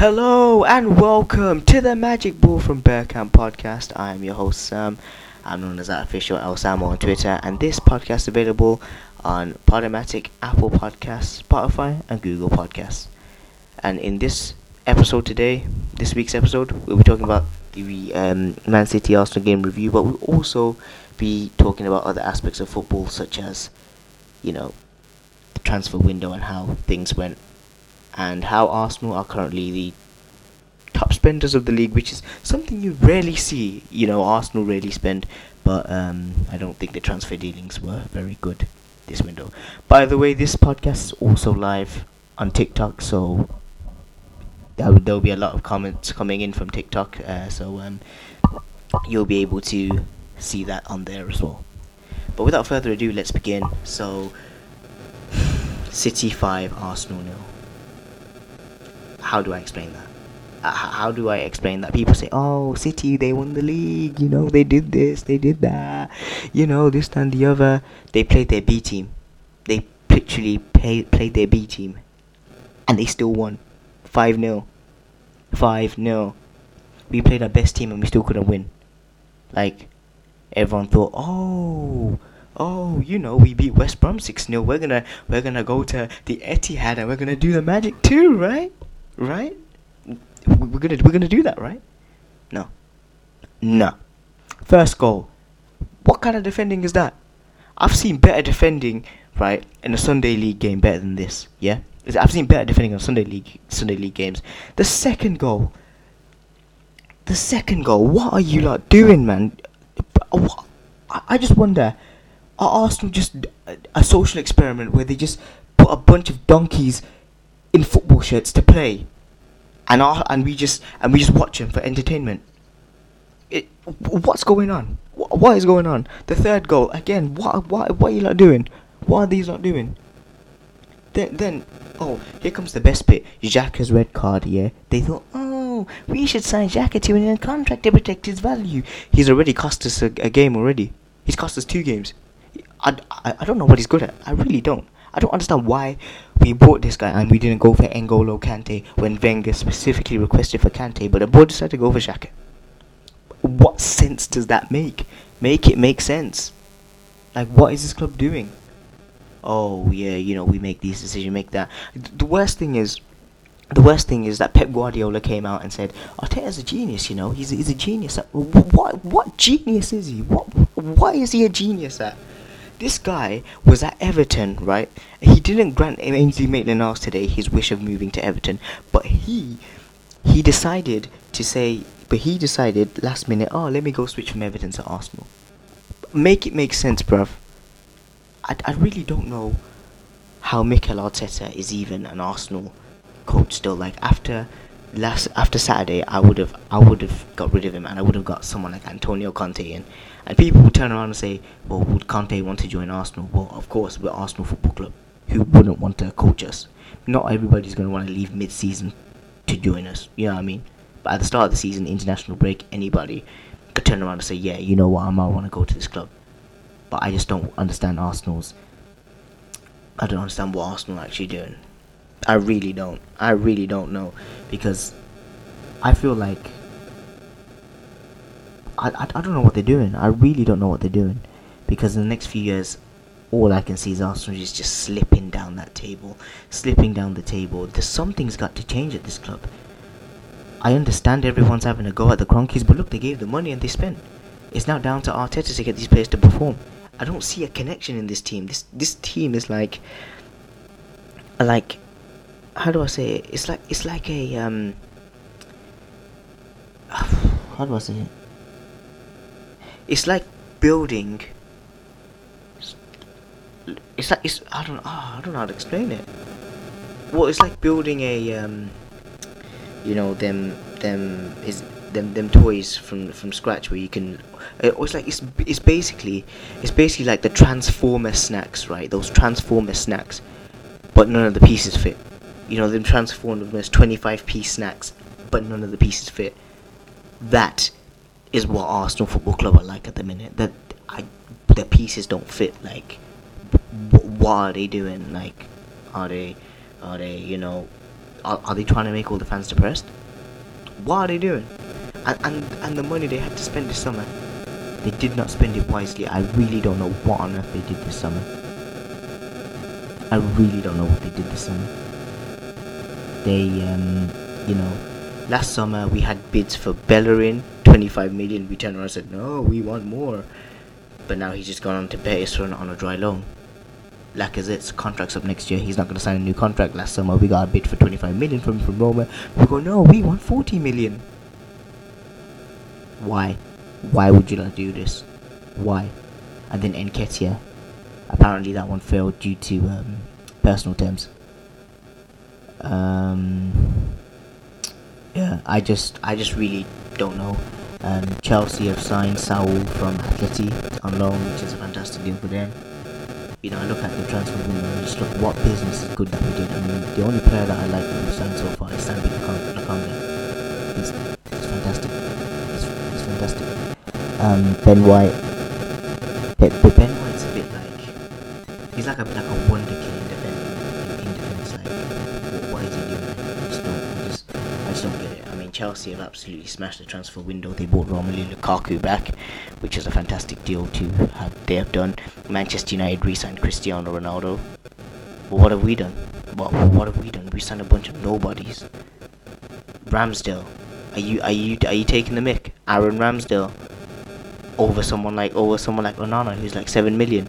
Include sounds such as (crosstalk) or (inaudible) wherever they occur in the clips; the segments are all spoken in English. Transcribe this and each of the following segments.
Hello and welcome to the Magic Ball from Bearcamp podcast. I am your host Sam. I'm known as that official El Samo on Twitter, and this podcast is available on Podomatic, Apple Podcasts, Spotify, and Google Podcasts. And in this episode today, this week's episode, we'll be talking about the um, Man City Arsenal game review, but we'll also be talking about other aspects of football, such as, you know, the transfer window and how things went and how Arsenal are currently the top spenders of the league, which is something you rarely see. You know, Arsenal rarely spend, but um, I don't think the transfer dealings were very good this window. By the way, this podcast is also live on TikTok, so there'll be a lot of comments coming in from TikTok, uh, so um, you'll be able to see that on there as well. But without further ado, let's begin. So, (sighs) City 5, Arsenal nil how do I explain that? Uh, how do I explain that? People say, "Oh, City, they won the league. You know, they did this, they did that. You know, this and the other. They played their B team. They literally play, played their B team, and they still won, five 0 five 0 We played our best team and we still couldn't win. Like, everyone thought, oh." oh, you know, we beat West Brom 6 0. We're gonna we're gonna go to the Etihad and we're gonna do the magic too, right? Right? We're gonna we're gonna do that, right? No, no. First goal. What kind of defending is that? I've seen better defending, right, in a Sunday league game better than this. Yeah, I've seen better defending on Sunday league Sunday league games. The second goal. The second goal. What are you like doing, man? I just wonder. Are Arsenal just a social experiment where they just put a bunch of donkeys in football shirts to play, and our, and we just and we just watch them for entertainment. It, what's going on? What, what is going on? The third goal again. What what what are you not doing? What are these not doing? Then then oh here comes the best bit. Xhaka's red card. Yeah, they thought oh we should sign Xhaka to a contract to protect his value. He's already cost us a, a game already. He's cost us two games. I, I, I don't know what he's good at. I really don't. I don't understand why we bought this guy and we didn't go for N'Golo Kante when Wenger specifically requested for Kante, but the board decided to go for Xhaka. What sense does that make? Make it make sense. Like, what is this club doing? Oh yeah, you know we make these decisions, make that. The worst thing is, the worst thing is that Pep Guardiola came out and said, "Arteta's a genius. You know, he's a, he's a genius. What what genius is he? What why is he a genius at?" This guy was at Everton, right? He didn't grant Ainsley Maitland-Niles today his wish of moving to Everton, but he he decided to say, but he decided last minute, oh, let me go switch from Everton to Arsenal. Make it make sense, bruv. I, I really don't know how Mikel Arteta is even an Arsenal coach still. Like after last after Saturday, I would have I would have got rid of him and I would have got someone like Antonio Conte in. And people would turn around and say, "Well, would Conte want to join Arsenal?" Well, of course, we're Arsenal Football Club. Who wouldn't want to coach us? Not everybody's going to want to leave mid-season to join us. You know what I mean? But at the start of the season, international break, anybody could turn around and say, "Yeah, you know what? I might want to go to this club." But I just don't understand Arsenal's. I don't understand what Arsenal are actually doing. I really don't. I really don't know because I feel like I, I, I don't know what they're doing. I really don't know what they're doing because in the next few years, all I can see is Arsenal is just slipping down that table, slipping down the table. There's something's got to change at this club. I understand everyone's having a go at the Kroenkes, but look, they gave the money and they spent. It's now down to Arteta to get these players to perform. I don't see a connection in this team. This this team is like, like how do I say it? It's like it's like a um. (sighs) How do I say it? It's like building. It's like it's I don't oh, I don't know how to explain it. Well, it's like building a um. You know them them is them them toys from from scratch where you can. It's like it's it's basically it's basically like the Transformer snacks, right? Those Transformer snacks, but none of the pieces fit you know, them transformed them as 25 piece snacks, but none of the pieces fit. That is what Arsenal Football Club are like at the minute. That I, the pieces don't fit. Like, what are they doing? Like, are they, are they, you know, Are, are they trying to make all the fans depressed? What are they doing? And, and and the money they had to spend this summer, they did not spend it wisely. I really don't know what on earth they did this summer. I really don't know what they did this summer. They, um, you know, last summer we had bids for Bellerin, 25 million. We turned around and said, no, we want more. But now he's just gone on to Betis on, on a dry loan. Lacazette's contract's up next year. He's not going to sign a new contract. Last summer we got a bid for 25 million from from Roma. We go, no, we want 40 million. Why? Why would you not do this? Why? And then Nketiah. Apparently that one failed due to um, personal terms. Um, yeah, I just, I just really don't know. Um, Chelsea have signed Saul from Atleti on loan, which is a fantastic deal for them. You know, I look at the transfer window and just look what business is good that we did. I mean, the only player that I like that we've signed so far is Sambi Lokonga. He's, he's fantastic. He's, he's fantastic. Um, Ben White. But, but Ben White's a bit like he's like a like a wonder Chelsea have absolutely smashed the transfer window. They bought Romelu Lukaku back, which is a fantastic deal to have. They have done. Manchester United re-signed Cristiano Ronaldo. But what have we done? What what have we done? We signed a bunch of nobodies. Ramsdale, are you are you are you taking the mick? Aaron Ramsdale over someone like over someone like Onana who's like seven million.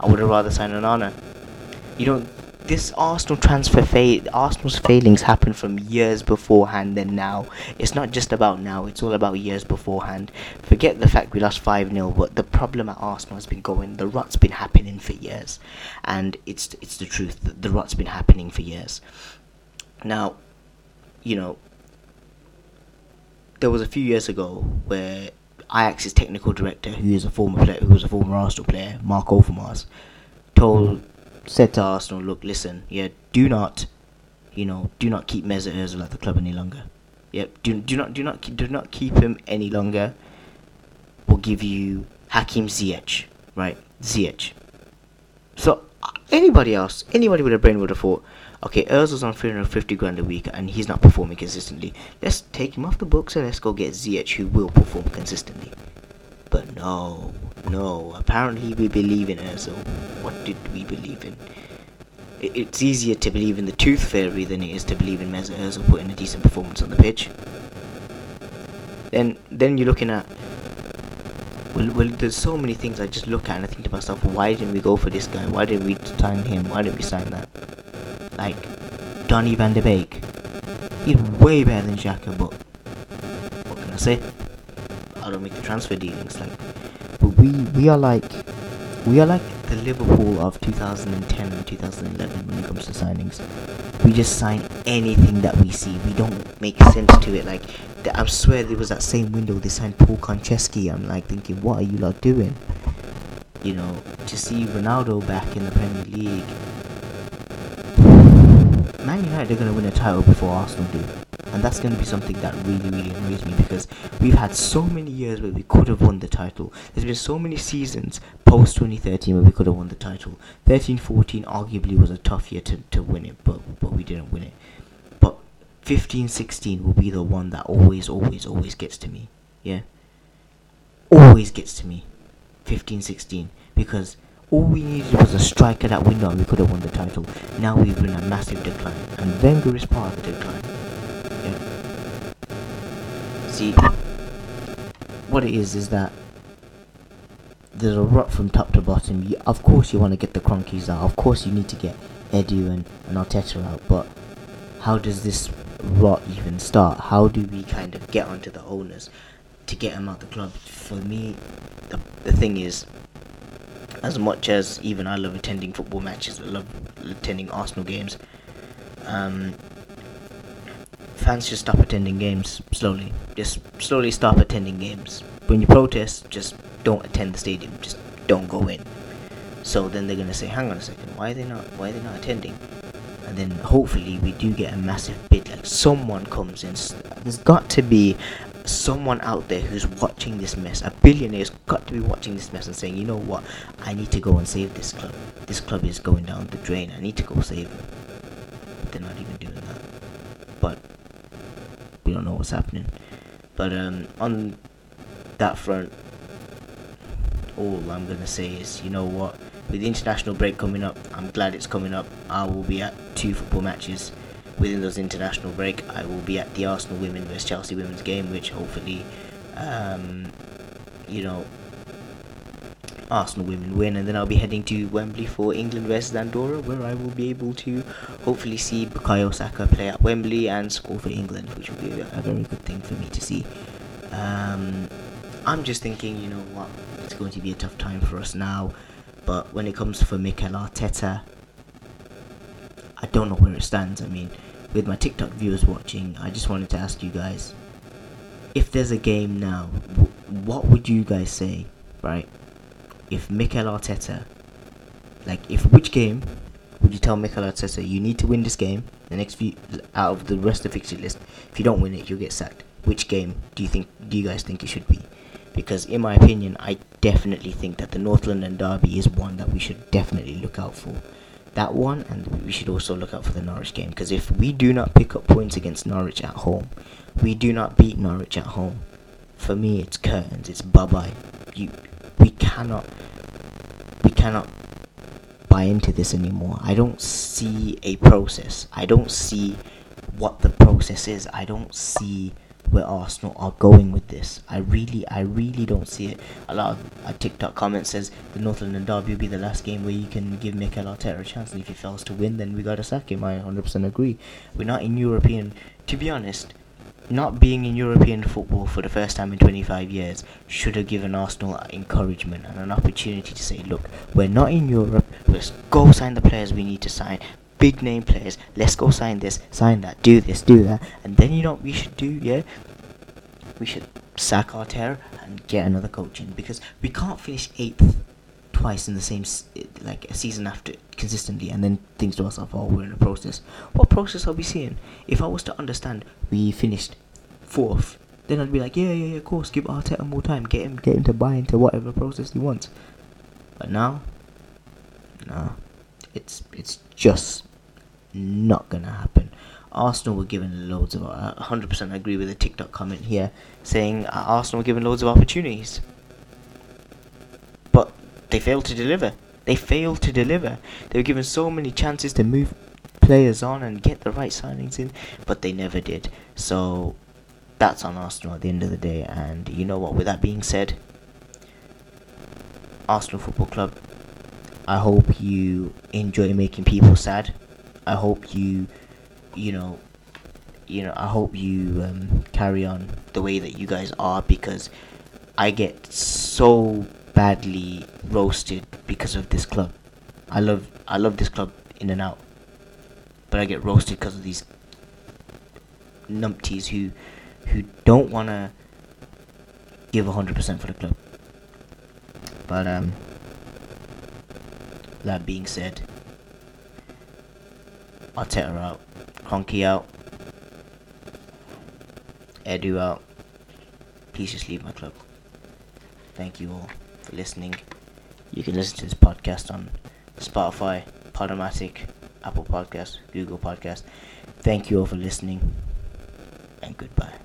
I would have rather signed Onana. You know, this Arsenal transfer fa- Arsenal's failings happened from years beforehand than now. It's not just about now, it's all about years beforehand. Forget the fact we lost 5 0, but the problem at Arsenal has been going, the rot's been happening for years. And it's it's the truth, the, the rot's been happening for years. Now, you know, there was a few years ago where Ajax's technical director, who is a former player, who was a former Arsenal player, Mark Overmars, told said to Arsenal, "Look, listen, yeah, do not, you know, do not keep Mesut Ozil at the club any longer. Yeah, do do not do not do not keep him any longer. We'll give you Hakim Ziyech, right? Ziyech. So uh, anybody else, anybody with a brain would have thought, okay, Ozil's on 350 grand a week and he's not performing consistently. Let's take him off the books and let's go get Ziyech who will perform consistently. But no, no. Apparently we believe in Ozil. What did we believe in? It's easier to believe in the tooth fairy than it is to believe in Mesut Ozil putting a decent performance on the pitch. Then, then you're looking at well, well, there's so many things I just look at and I think to myself, why didn't we go for this guy? Why didn't we sign him? Why didn't we sign that? Like, Donny van de Beek. He's way better than Xhaka, but what can I say? I don't make the transfer dealings. Like, we we are like we are like the Liverpool of 2010 and 2011 when it comes to signings. We just sign anything that we see. We don't make sense to it. Like, I swear there was that same window they signed Paul Konchesky. I'm like thinking, what are you lot doing? You know, to see Ronaldo back in the Premier League. Man United are to win a title before Arsenal do. And that's going to be something that really, really annoys me because we've had so many years where we could have won the title. There's been so many seasons post 2013 where we could have won the title. 13 14 arguably was a tough year to, to win it, but, but we didn't win it. But 15 16 will be the one that always, always, always gets to me. Yeah? Always gets to me. 15 16. Because all we needed was a striker that window and we could have won the title. Now we've been a massive decline. And Wenger is part of the decline. See, what it is is that there's a rot from top to bottom. You, of course, you want to get the Kroenkes out. Of course, you need to get Edu and, and Arteta out. But how does this rot even start? How do we kind of get onto the owners to get them out the club? For me, the, the thing is, as much as even I love attending football matches, I love attending Arsenal games. Um, fans should stop attending games slowly. Just slowly stop attending games. When you protest, just don't attend the stadium. Just don't go in. So then they're gonna say, "Hang on a second, why are they not? Why are they not attending?" And then hopefully we do get a massive bid. Like someone comes in. There's got to be someone out there who's watching this mess. A billionaire's got to be watching this mess and saying, "You know what? I need to go and save this club. This club is going down the drain. I need to go save them." They're not even doing. We don't know what's happening. But um, on that front, all I'm gonna say is, you know what? With the international break coming up, I'm glad it's coming up. I will be at two football matches within those international break. I will be at the Arsenal women vs Chelsea women's game, which hopefully, um, you know, Arsenal women win, and then I'll be heading to Wembley for England versus Andorra, where I will be able to hopefully see Bukayo Saka play at Wembley and score for England, which will be a very good thing for me to see. Um, I'm just thinking, you know what, it's going to be a tough time for us now, but when it comes for Mikel Arteta, I don't know where it stands. I mean, with my TikTok viewers watching, I just wanted to ask you guys if there's a game now, what would you guys say, right? If Mikel Arteta, like if which game would you tell Mikel Arteta you need to win this game? The next few out of the rest of the fixture list, if you don't win it, you'll get sacked. Which game do you think? Do you guys think it should be? Because in my opinion, I definitely think that the North London Derby is one that we should definitely look out for. That one, and we should also look out for the Norwich game. Because if we do not pick up points against Norwich at home, we do not beat Norwich at home. For me, it's curtains. It's bye bye. You cannot we cannot buy into this anymore. I don't see a process. I don't see what the process is. I don't see where Arsenal are going with this. I really, I really don't see it. A lot of a TikTok comment says the North London Derby will be the last game where you can give Mikel Arteta a chance, and if he fails to win, then we gotta sack him. I 100% agree. We're not in European. To be honest, not being in European football for the first time in 25 years should have given Arsenal encouragement and an opportunity to say, look, we're not in Europe, let's go sign the players we need to sign. Big name players, let's go sign this, sign that, do this, do that. And then you know we should do, yeah? We should sack Arteta and get another coach in because we can't finish eighth twice in the same like a season after consistently and then think to ourselves oh we're in a process. What process are we seeing? If i was to understand we finished fourth then i'd be like yeah yeah yeah of course give arteta more time get him get him to buy into whatever process he wants. But now no. It's it's just not gonna happen. Arsenal were given loads of. Uh, 100% agree with the TikTok comment here saying uh, Arsenal were given loads of opportunities they failed to deliver. They failed to deliver. They were given so many chances to move players on and get the right signings in, but they never did. So that's on Arsenal at the end of the day. And you know what? With that being said, Arsenal Football Club, I hope you enjoy making people sad. I hope you, you know, you know, I hope you um, carry on the way that you guys are because I get so badly roasted because of this club. I love I love this club in and out, but I get roasted because of these numpties who who don't want to give hundred percent for the club. But um, that being said, Arteta out, Kroenke out, Edu out. Please just leave my club. Thank you all for listening. You can listen to this podcast on Spotify, Podomatic, Apple Podcast, Google Podcast. Thank you all for listening, and goodbye.